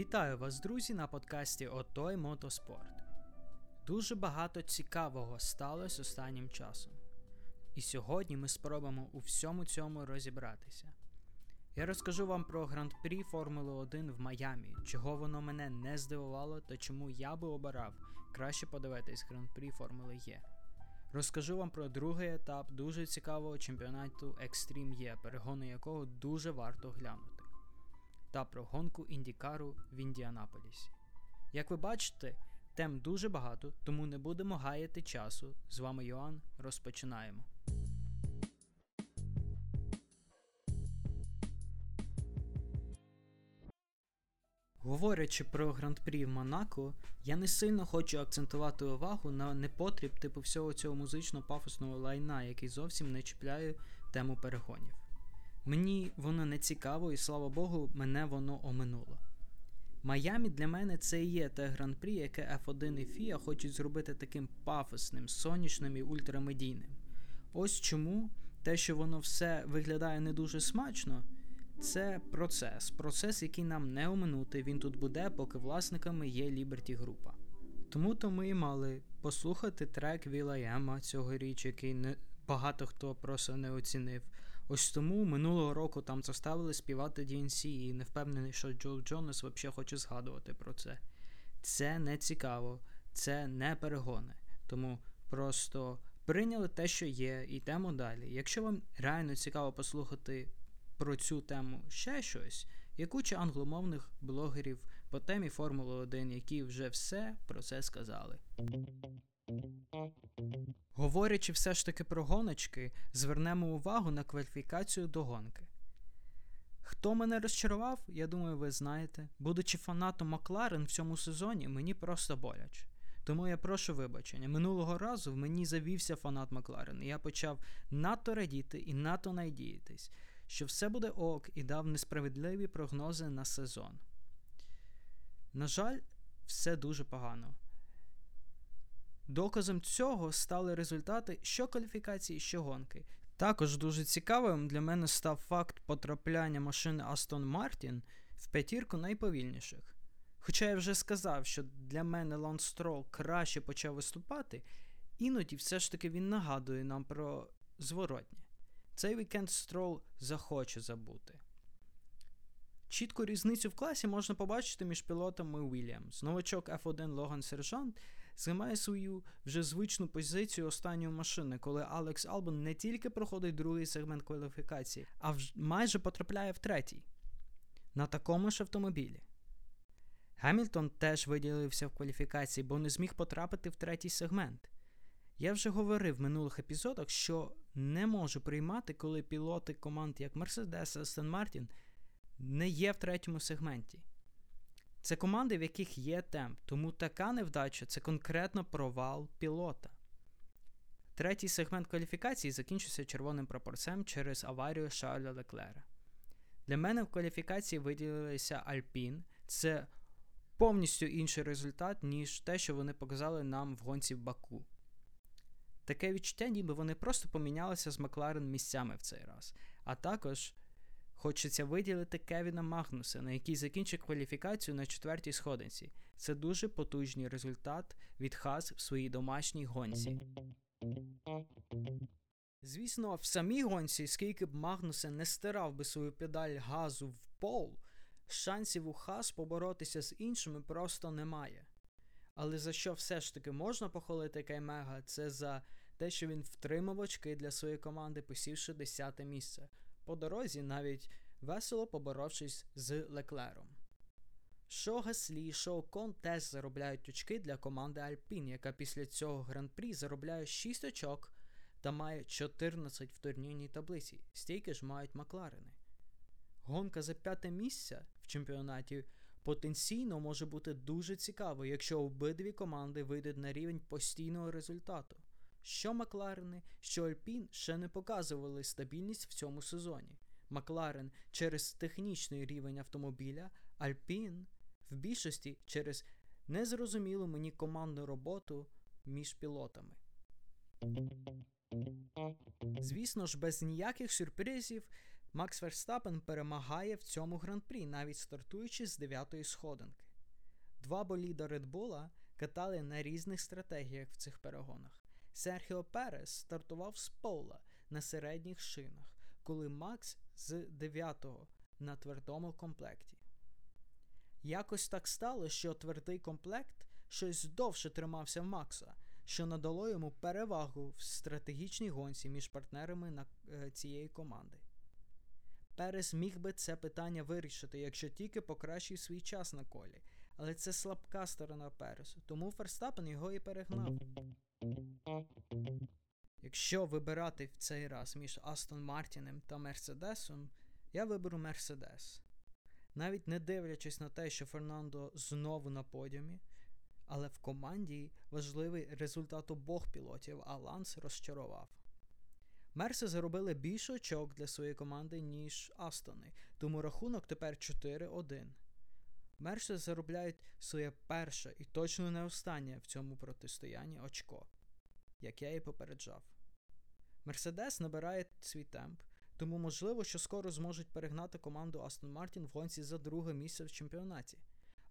Вітаю вас, друзі, на подкасті Отой Мотоспорт. Дуже багато цікавого сталося останнім часом. І сьогодні ми спробуємо у всьому цьому розібратися. Я розкажу вам про гран-прі Формули 1 в Майамі, чого воно мене не здивувало та чому я би обирав краще подивитись гран-прі Формули Є. Розкажу вам про другий етап дуже цікавого чемпіонату Extreme E, перегону якого дуже варто глянути та про гонку Індікару в Індіанаполісі. Як ви бачите, тем дуже багато, тому не будемо гаяти часу. З вами Йоанн. Розпочинаємо. Говорячи про гран-прі в Монако, я не сильно хочу акцентувати увагу на непотріб типу всього цього музично пафосного лайна, який зовсім не чіпляє тему перегонів. Мені воно не цікаво, і слава Богу, мене воно оминуло. Майамі для мене це і є те гран-прі, яке F1 і FIA хочуть зробити таким пафосним, сонячним і ультрамедійним. Ось чому те, що воно все виглядає не дуже смачно, це процес. Процес, який нам не оминути, він тут буде, поки власниками є Liberty група. Тому то ми і мали послухати трек Віла Єма цьогоріч, який не багато хто просто не оцінив. Ось тому минулого року там заставили співати DNC і не впевнений, що Джо Джонас взагалі хоче згадувати про це. Це не цікаво, це не перегони. Тому просто прийняли те, що є, і йдемо далі. Якщо вам реально цікаво послухати про цю тему ще щось, є куча англомовних блогерів по темі Формули 1, які вже все про це сказали. Говорячи все ж таки про гоночки, звернемо увагу на кваліфікацію до гонки. Хто мене розчарував, я думаю, ви знаєте. Будучи фанатом Макларен в цьому сезоні, мені просто боляче. Тому я прошу вибачення. Минулого разу в мені завівся фанат Макларен, і я почав надто радіти і надто надіятись, що все буде ок і дав несправедливі прогнози на сезон. На жаль, все дуже погано. Доказом цього стали результати що кваліфікації, що гонки. Також дуже цікавим для мене став факт потрапляння машини Aston Martin в п'ятірку найповільніших. Хоча я вже сказав, що для мене Ланс Строл краще почав виступати, іноді все ж таки він нагадує нам про зворотнє. Цей вікенд Строл захоче забути. Чітку різницю в класі можна побачити між пілотами Williams. Новачок F1 Логан Сержант займає свою вже звичну позицію останньої машини, коли Алекс Албон не тільки проходить другий сегмент кваліфікації, а майже потрапляє в третій. На такому ж автомобілі. Гемільтон теж виділився в кваліфікації, бо не зміг потрапити в третій сегмент. Я вже говорив в минулих епізодах, що не можу приймати, коли пілоти команд як Mercedes Aston Martin не є в третьому сегменті. Це команди, в яких є темп, тому така невдача це конкретно провал пілота. Третій сегмент кваліфікації закінчився червоним прапорцем через аварію Шарля Леклера. Для мене в кваліфікації виділилися Альпін. Це повністю інший результат, ніж те, що вони показали нам в гонці в Баку. Таке відчуття, ніби вони просто помінялися з Макларен місцями в цей раз. А також Хочеться виділити Кевіна Магнуса, на який закінчив кваліфікацію на четвертій сходинці. Це дуже потужний результат від Хас в своїй домашній гонці. Звісно, в самій гонці, скільки б Магнуса не стирав би свою педаль газу в пол, шансів у Хас поборотися з іншими просто немає. Але за що все ж таки можна похвалити Каймега, це за те, що він втримав очки для своєї команди, посівши 10 місце по дорозі, навіть весело поборовшись з Леклером. Шо Гаслі, Шо Кон теж заробляють очки для команди Альпін, яка після цього гран-прі заробляє 6 очок та має 14 в турнірній таблиці, стільки ж мають Макларени. Гонка за п'яте місце в чемпіонаті потенційно може бути дуже цікаво, якщо обидві команди вийдуть на рівень постійного результату що Макларени, що Альпін ще не показували стабільність в цьому сезоні. Макларен через технічний рівень автомобіля, Альпін в більшості через незрозумілу мені командну роботу між пілотами. Звісно ж, без ніяких сюрпризів Макс Верстапен перемагає в цьому гран-прі, навіть стартуючи з дев'ятої сходинки. Два боліда Bull катали на різних стратегіях в цих перегонах. Серхіо Перес стартував з пола на середніх шинах, коли Макс з 9-го на твердому комплекті. Якось так стало, що твердий комплект щось довше тримався Макса, що надало йому перевагу в стратегічній гонці між партнерами на, е, цієї команди. Перес міг би це питання вирішити, якщо тільки покращив свій час на колі, але це слабка сторона Пересу, тому Ферстапен його і перегнав. Якщо вибирати в цей раз між Астон Мартінем та Мерседесом, я виберу Мерседес. Навіть не дивлячись на те, що Фернандо знову на подіумі, але в команді важливий результат обох пілотів, а Ланс розчарував. Мерси заробили більше очок для своєї команди, ніж Астони, тому рахунок тепер 4-1. Мерси заробляють своє перше і точно не останнє в цьому протистоянні очко, як я і попереджав. Мерседес набирає свій темп, тому можливо, що скоро зможуть перегнати команду Астон Мартін в гонці за друге місце в чемпіонаті.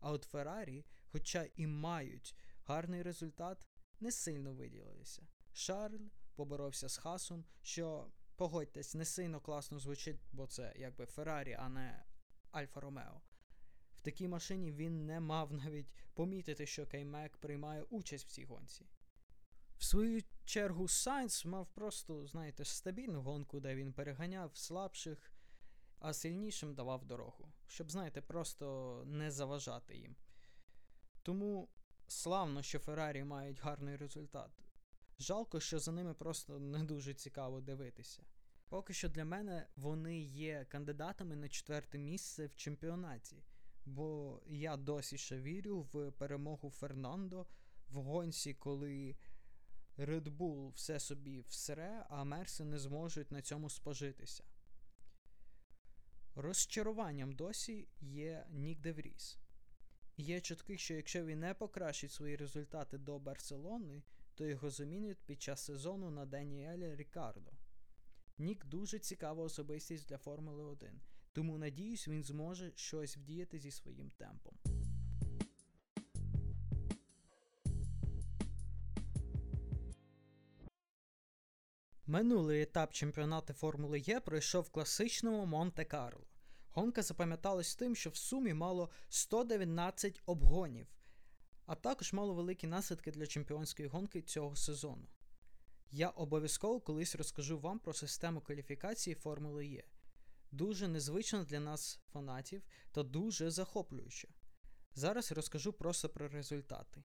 А от Феррарі, хоча і мають гарний результат, не сильно виділилися. Шарль поборовся з Хасом, що, погодьтесь, не сильно класно звучить, бо це якби Феррарі, а не Альфа Ромео. В такій машині він не мав навіть помітити, що Кеймек приймає участь в цій гонці. В свою чергу, Сайнс мав просто, знаєте, стабільну гонку, де він переганяв слабших, а сильнішим давав дорогу, щоб, знаєте, просто не заважати їм. Тому славно, що Феррарі мають гарний результат. Жалко, що за ними просто не дуже цікаво дивитися. Поки що для мене вони є кандидатами на четверте місце в чемпіонаті, бо я досі ще вірю в перемогу Фернандо в гонці, коли Red Bull все собі всере, а Мерси не зможуть на цьому спожитися. Розчаруванням досі є Нік Девріс. Є чутки, що якщо він не покращить свої результати до Барселони, то його замінять під час сезону на Даніеля Рікардо. Нік дуже цікава особистість для Формули 1, тому надіюсь, він зможе щось вдіяти зі своїм темпом. Минулий етап чемпіонату Формули Є пройшов в класичному Монте-Карло. Гонка запам'яталась тим, що в сумі мало 119 обгонів, а також мало великі наслідки для чемпіонської гонки цього сезону. Я обов'язково колись розкажу вам про систему кваліфікації Формули Є. Дуже незвична для нас фанатів та дуже захоплююча. Зараз розкажу просто про результати.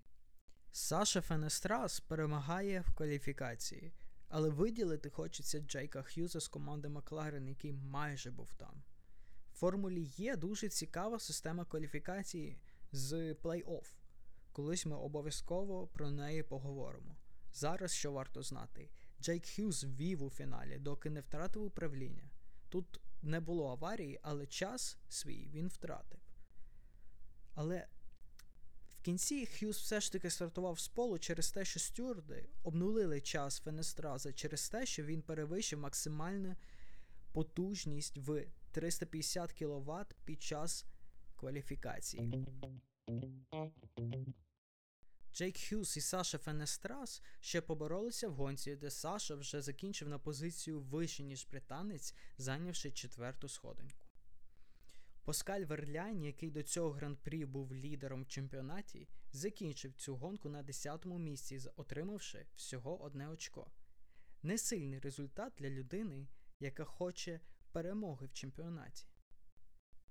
Саша Фенестрас перемагає в кваліфікації, але виділити хочеться Джейка Х'юза з команди Макларен, який майже був там. В Формулі є дуже цікава система кваліфікації з плей-офф. Колись ми обов'язково про неї поговоримо. Зараз що варто знати, Джейк Х'юз вів у фіналі, доки не втратив управління. Тут не було аварії, але час свій він втратив. Але в кінці Х'юз все ж таки стартував з полу через те, що стюарди обнулили час Фенестраза через те, що він перевищив максимальну потужність в 350 кВт під час кваліфікації. Джейк Х'юз і Саша Фенестрас ще поборолися в гонці, де Саша вже закінчив на позицію вище, ніж британець, зайнявши четверту сходинку. Паскаль Верлянь, який до цього гран-прі був лідером в чемпіонаті, закінчив цю гонку на 10-му місці, отримавши всього одне очко. Несильний результат для людини, яка хоче перемоги в чемпіонаті.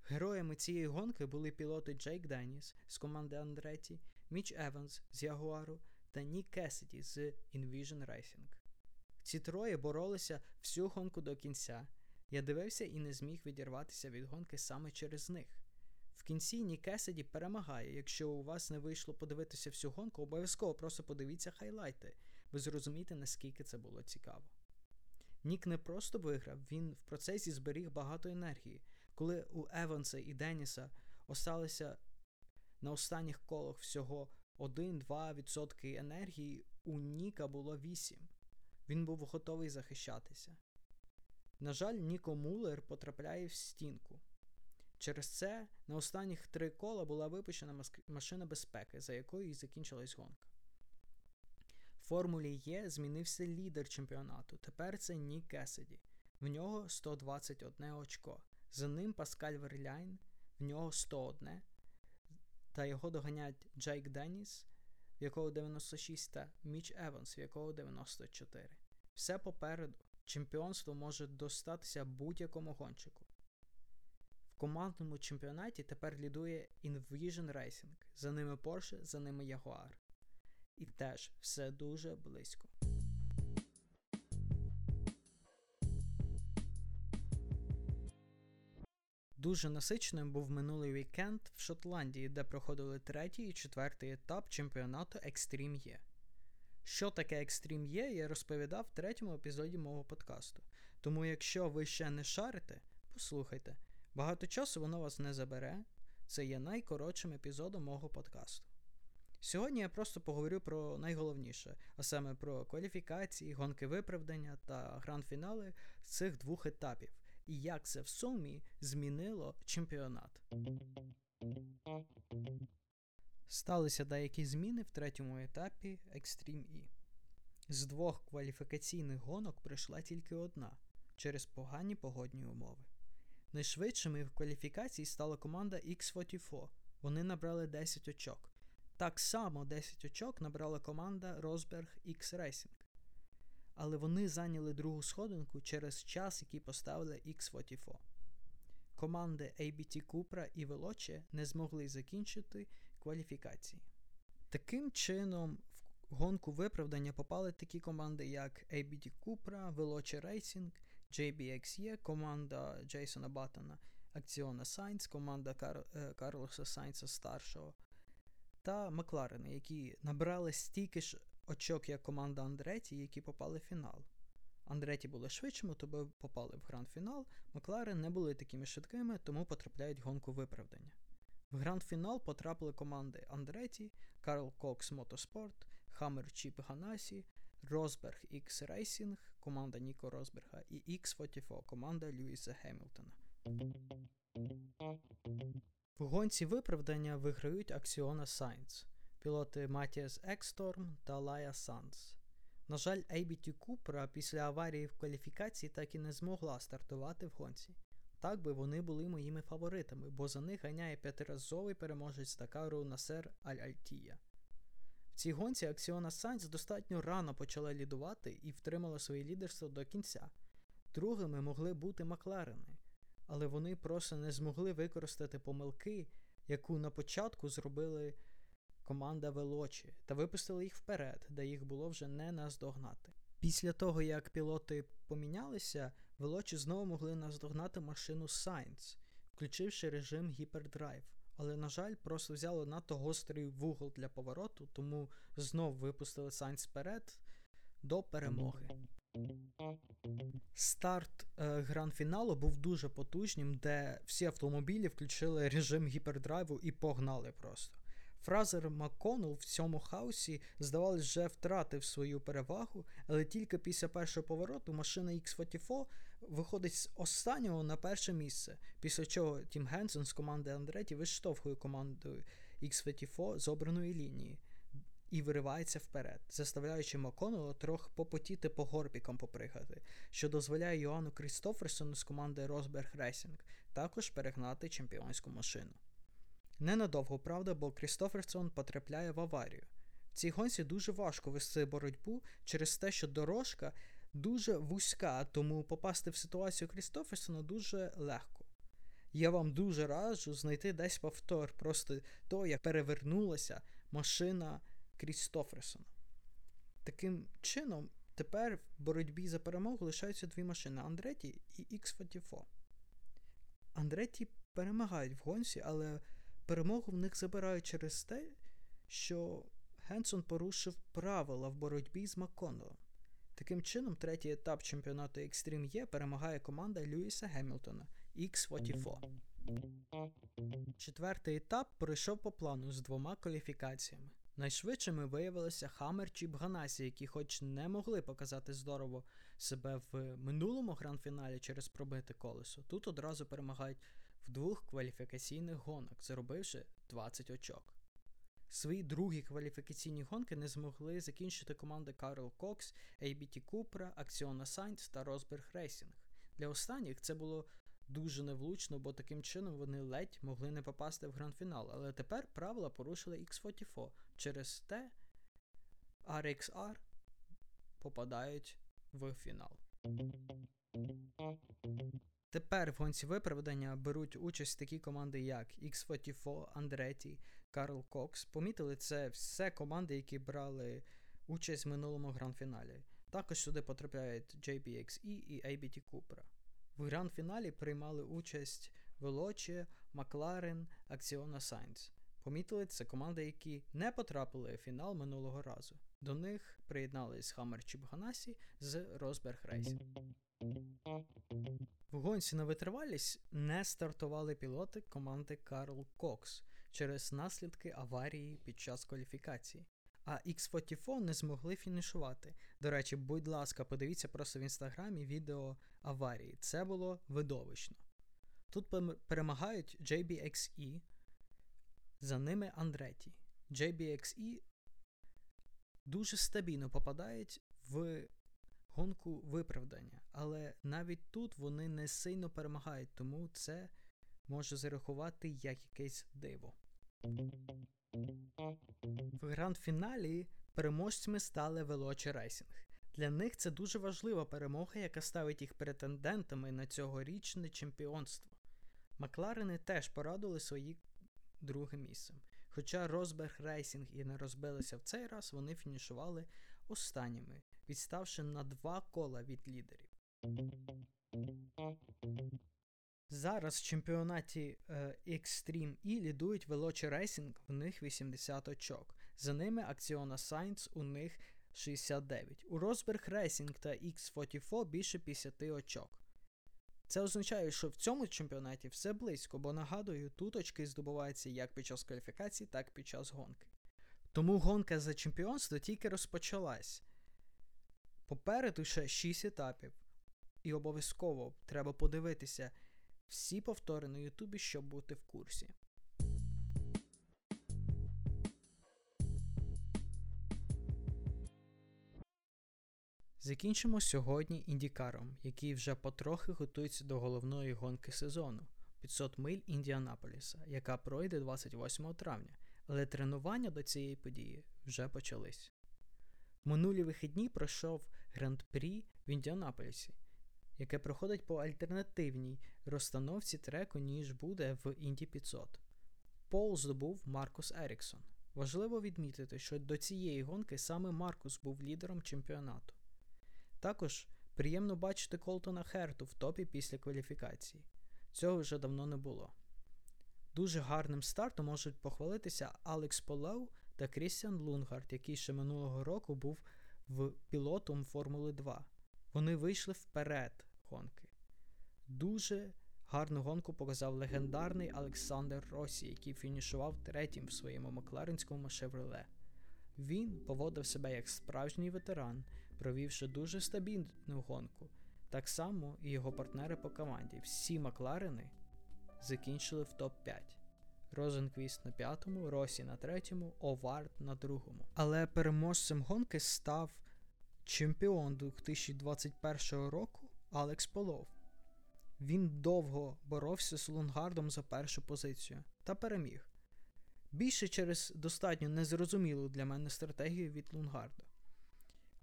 Героями цієї гонки були пілоти Джейк Деніс з команди Андреті, Міч Еванс з Ягуару та Нік Кесіді з Invision Racing. Ці троє боролися всю гонку до кінця. Я дивився і не зміг відірватися від гонки саме через них. В кінці Нік Кесіді перемагає. Якщо у вас не вийшло подивитися всю гонку, обов'язково просто подивіться хайлайти, ви зрозумієте, наскільки це було цікаво. Нік не просто виграв, він в процесі зберіг багато енергії. Коли у Еванса і Деніса осталися на останніх колах всього 1-2% енергії, у Ніка було 8. Він був готовий захищатися. На жаль, Ніко Мулер потрапляє в стінку. Через це на останніх три кола була випущена машина безпеки, за якою і закінчилась гонка. В Формулі Є змінився лідер чемпіонату. Тепер це Нік Кеседі. В нього 121 очко. За ним Паскаль Верляйн, в нього 101. Та його доганять Джейк Деніс, в якого 96, та Міч Еванс, в якого 94. Все попереду. Чемпіонство може достатися будь-якому гонщику. В командному чемпіонаті тепер лідує Invision Racing. За ними Porsche, за ними Jaguar. І теж все дуже близько. Дуже насиченим був минулий вікенд в Шотландії, де проходили третій і четвертий етап чемпіонату Extreme E. Що таке Extreme E, я розповідав в третьому епізоді мого подкасту. Тому, якщо ви ще не шарите, послухайте. Багато часу воно вас не забере. Це є найкоротшим епізодом мого подкасту. Сьогодні я просто поговорю про найголовніше, а саме про кваліфікації, гонки виправдання та гранд-фінали цих двох етапів, і як це в сумі змінило чемпіонат. Сталися деякі зміни в третьому етапі Extreme E. З двох кваліфікаційних гонок прийшла тільки одна через погані погодні умови. Найшвидшими в кваліфікації стала команда X44. Вони набрали 10 очок. Так само 10 очок набрала команда Rosberg X Racing. Але вони зайняли другу сходинку через час, який поставили X44. Команди ABT Cupra і Veloce не змогли закінчити кваліфікації. Таким чином, в гонку виправдання попали такі команди, як ABT Cupra, Veloce Racing, JBXE, команда Дженсона Баттона, Аксіона Сайнс, команда Кар... Е, Карлоса Сайнса старшого та Макларени, які набрали стільки ж очок, як команда Андреті, які попали в фінал. Андреті були швидшими, тому попали в гранд-фінал. Макларен не були такими швидкими, тому потрапляють гонку виправдання. В гранд-фінал потрапили команди Андреті, Карл Кокс Мотоспорт, Хаммер Чіп Ганасі, Росберг X Racing, команда Ніко Росберга і X44, команда Льюіса Гемілтона. В гонці виправдання виграють Аксіона Сайнс, пілоти Матіас Екстрьом та Лая Санс. На жаль, ABT Cupra після аварії в кваліфікації так і не змогла стартувати в гонці. Так би вони були моїми фаворитами, бо за них ганяє п'ятиразовий переможець Дакару Насер Аль-Аттія. В цій гонці Аксіона Сайнс достатньо рано почала лідувати і втримала своє лідерство до кінця. Другими могли бути Макларени, але вони просто не змогли використати помилки, яку на початку зробили команда Велочі, та випустили їх вперед, де їх було вже не наздогнати. Після того, як пілоти помінялися, Велочі знову могли наздогнати машину Сайнс, включивши режим гіпердрайв. Але, на жаль, просто взяли надто гострий вугол для повороту, тому знов випустили Сайнс вперед до перемоги. Старт е, гран-фіналу був дуже потужним, де всі автомобілі включили режим гіпердрайву і погнали просто. Фразер Макконел в цьому хаосі, здавалось, вже втратив свою перевагу, але тільки після першого повороту машина X44 виходить з останнього на перше місце, після чого Тім Гансен з команди Андреті виштовхує командою X44 з обраної лінії і виривається вперед, заставляючи Маконела трохи попотіти по горбікам попригати, що дозволяє Йоанну Крістоферсону з команди Rosberg Racing також перегнати чемпіонську машину. Ненадовго, правда, бо Крістоферсон потрапляє в аварію. В цій гонці дуже важко вести боротьбу через те, що дорожка дуже вузька, тому попасти в ситуацію Крістоферсона дуже легко. Я вам дуже раджу знайти десь повтор просто того, як перевернулася машина Крістоферсона. Таким чином, тепер в боротьбі за перемогу лишаються дві машини Андреті і X44. Андреті перемагають в гонці, але перемогу в них забирають через те, що Генсон порушив правила в боротьбі з Макконелом. Таким чином, третій етап чемпіонату Extreme E перемагає команда Льюіса Гемілтона X44. Четвертий етап пройшов по плану з двома кваліфікаціями. Найшвидшими виявилися Хаммер чи Бганасі, які хоч не могли показати здорово себе в минулому гранд-фіналі через пробите колесо, тут одразу перемагають в двох кваліфікаційних гонок, заробивши 20 очок. Свої другі кваліфікаційні гонки не змогли закінчити команди Карл Кокс, ABT Cupra, Acciona Sainz та Rosberg Racing. Для останніх це було дуже невлучно, бо таким чином вони ледь могли не попасти в гранд-фінал. Але тепер правила порушили X44. Через те RXR попадають в фінал. Тепер в гонці виправдання беруть участь такі команди, як X44, Andretti, Карл Кокс. Помітили, це все команди, які брали участь в минулому гранд-фіналі. Також сюди потрапляють JBXE і ABT Cupra. В гранд-фіналі приймали участь Veloce, McLaren, Acciona Sainz. Помітили, це команди, які не потрапили в фінал минулого разу. До них приєднались Хаммер Чібганасі з Rosberg Racing. В гонці на витривалість не стартували пілоти команди Карл Кокс через наслідки аварії під час кваліфікації. А X44 не змогли фінішувати. До речі, будь ласка, подивіться просто в інстаграмі відео аварії. Це було видовищно. Тут перемагають JBXE, за ними Andretti. JBXE дуже стабільно попадають в гонку виправдання, але навіть тут вони не сильно перемагають, тому це може зарахувати як якесь диво. В гранд-фіналі переможцями стали Veloce Racing. Для них це дуже важлива перемога, яка ставить їх претендентами на цьогорічне чемпіонство. Макларени теж порадили свої другим місцем. Хоча Росберг Рейсінг і не розбилися в цей раз, вони фінішували останніми, відставши на два кола від лідерів. Зараз в чемпіонаті е, Extreme E лідують Veloce Racing, в них 80 очок. За ними Acciona Science, у них 69. У Rosberg Racing та X44 більше 50 очок. Це означає, що в цьому чемпіонаті все близько, бо нагадую, тут очки здобуваються як під час кваліфікації, так і під час гонки. Тому гонка за чемпіонство тільки розпочалась. Попереду ще 6 етапів. І обов'язково треба подивитися всі повтори на Ютубі, щоб бути в курсі. Закінчимо сьогодні індікаром, який вже потрохи готується до головної гонки сезону 500 миль Індіанаполіса, яка пройде 28 травня, але тренування до цієї події вже почались. Минулі вихідні пройшов гран-прі в Індіанаполісі, яке проходить по альтернативній розстановці треку, ніж буде в Інді 500. Пол здобув Маркус Еріксон. Важливо відмітити, що до цієї гонки саме Маркус був лідером чемпіонату. Також приємно бачити Колтона Херту в топі після кваліфікації. Цього вже давно не було. Дуже гарним стартом можуть похвалитися Алекс Полоу та Крістіан Лунгард, який ще минулого року був в пілотом Формули 2. Вони вийшли вперед гонки. Дуже гарну гонку показав легендарний Олександр Росі, який фінішував третім в своєму макларенському шевроле. Він поводив себе як справжній ветеран, провівши дуже стабільну гонку. Так само і його партнери по команді. Всі Макларени закінчили в топ-5. Розенквіст на п'ятому, Росі на третьому, Овард на другому. Але переможцем гонки став чемпіон 2021 року Алекс Полоу. Він довго боровся з Лунгардом за першу позицію та переміг. Більше через достатньо незрозумілу для мене стратегію від Лунгарда.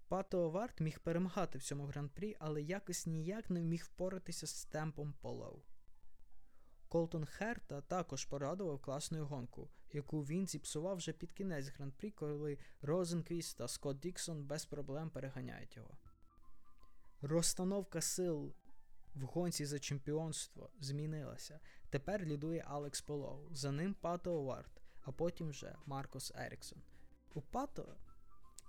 Пато Овард міг перемагати в цьому гран-прі, але якось ніяк не міг впоратися з темпом Полоу. Колтон Херта також порадував класну гонку, яку він зіпсував вже під кінець гран-прі, коли Розенквіст та Скотт Діксон без проблем переганяють його. Розстановка сил в гонці за чемпіонство змінилася. Тепер лідує Алекс Полоу, за ним Пато Овард, а потім вже Маркос Еріксон. У Пато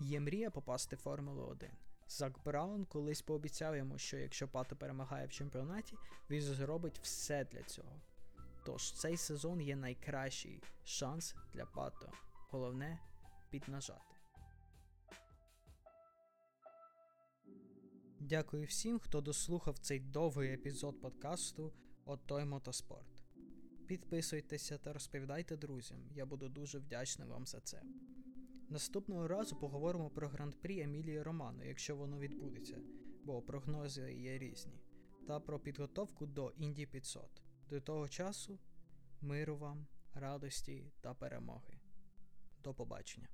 є мрія попасти в Формулу 1. Зак Браун колись пообіцяв йому, що якщо Пато перемагає в чемпіонаті, він зробить все для цього. Тож цей сезон є найкращий шанс для Пато. Головне піднажати. Дякую всім, хто дослухав цей довгий епізод подкасту Отой Мотоспорт. Підписуйтеся та розповідайте друзям, я буду дуже вдячний вам за це. Наступного разу поговоримо про гран-прі Емілії Романо, якщо воно відбудеться, бо прогнози є різні, та про підготовку до Інді 500. До того часу миру вам, радості та перемоги. До побачення.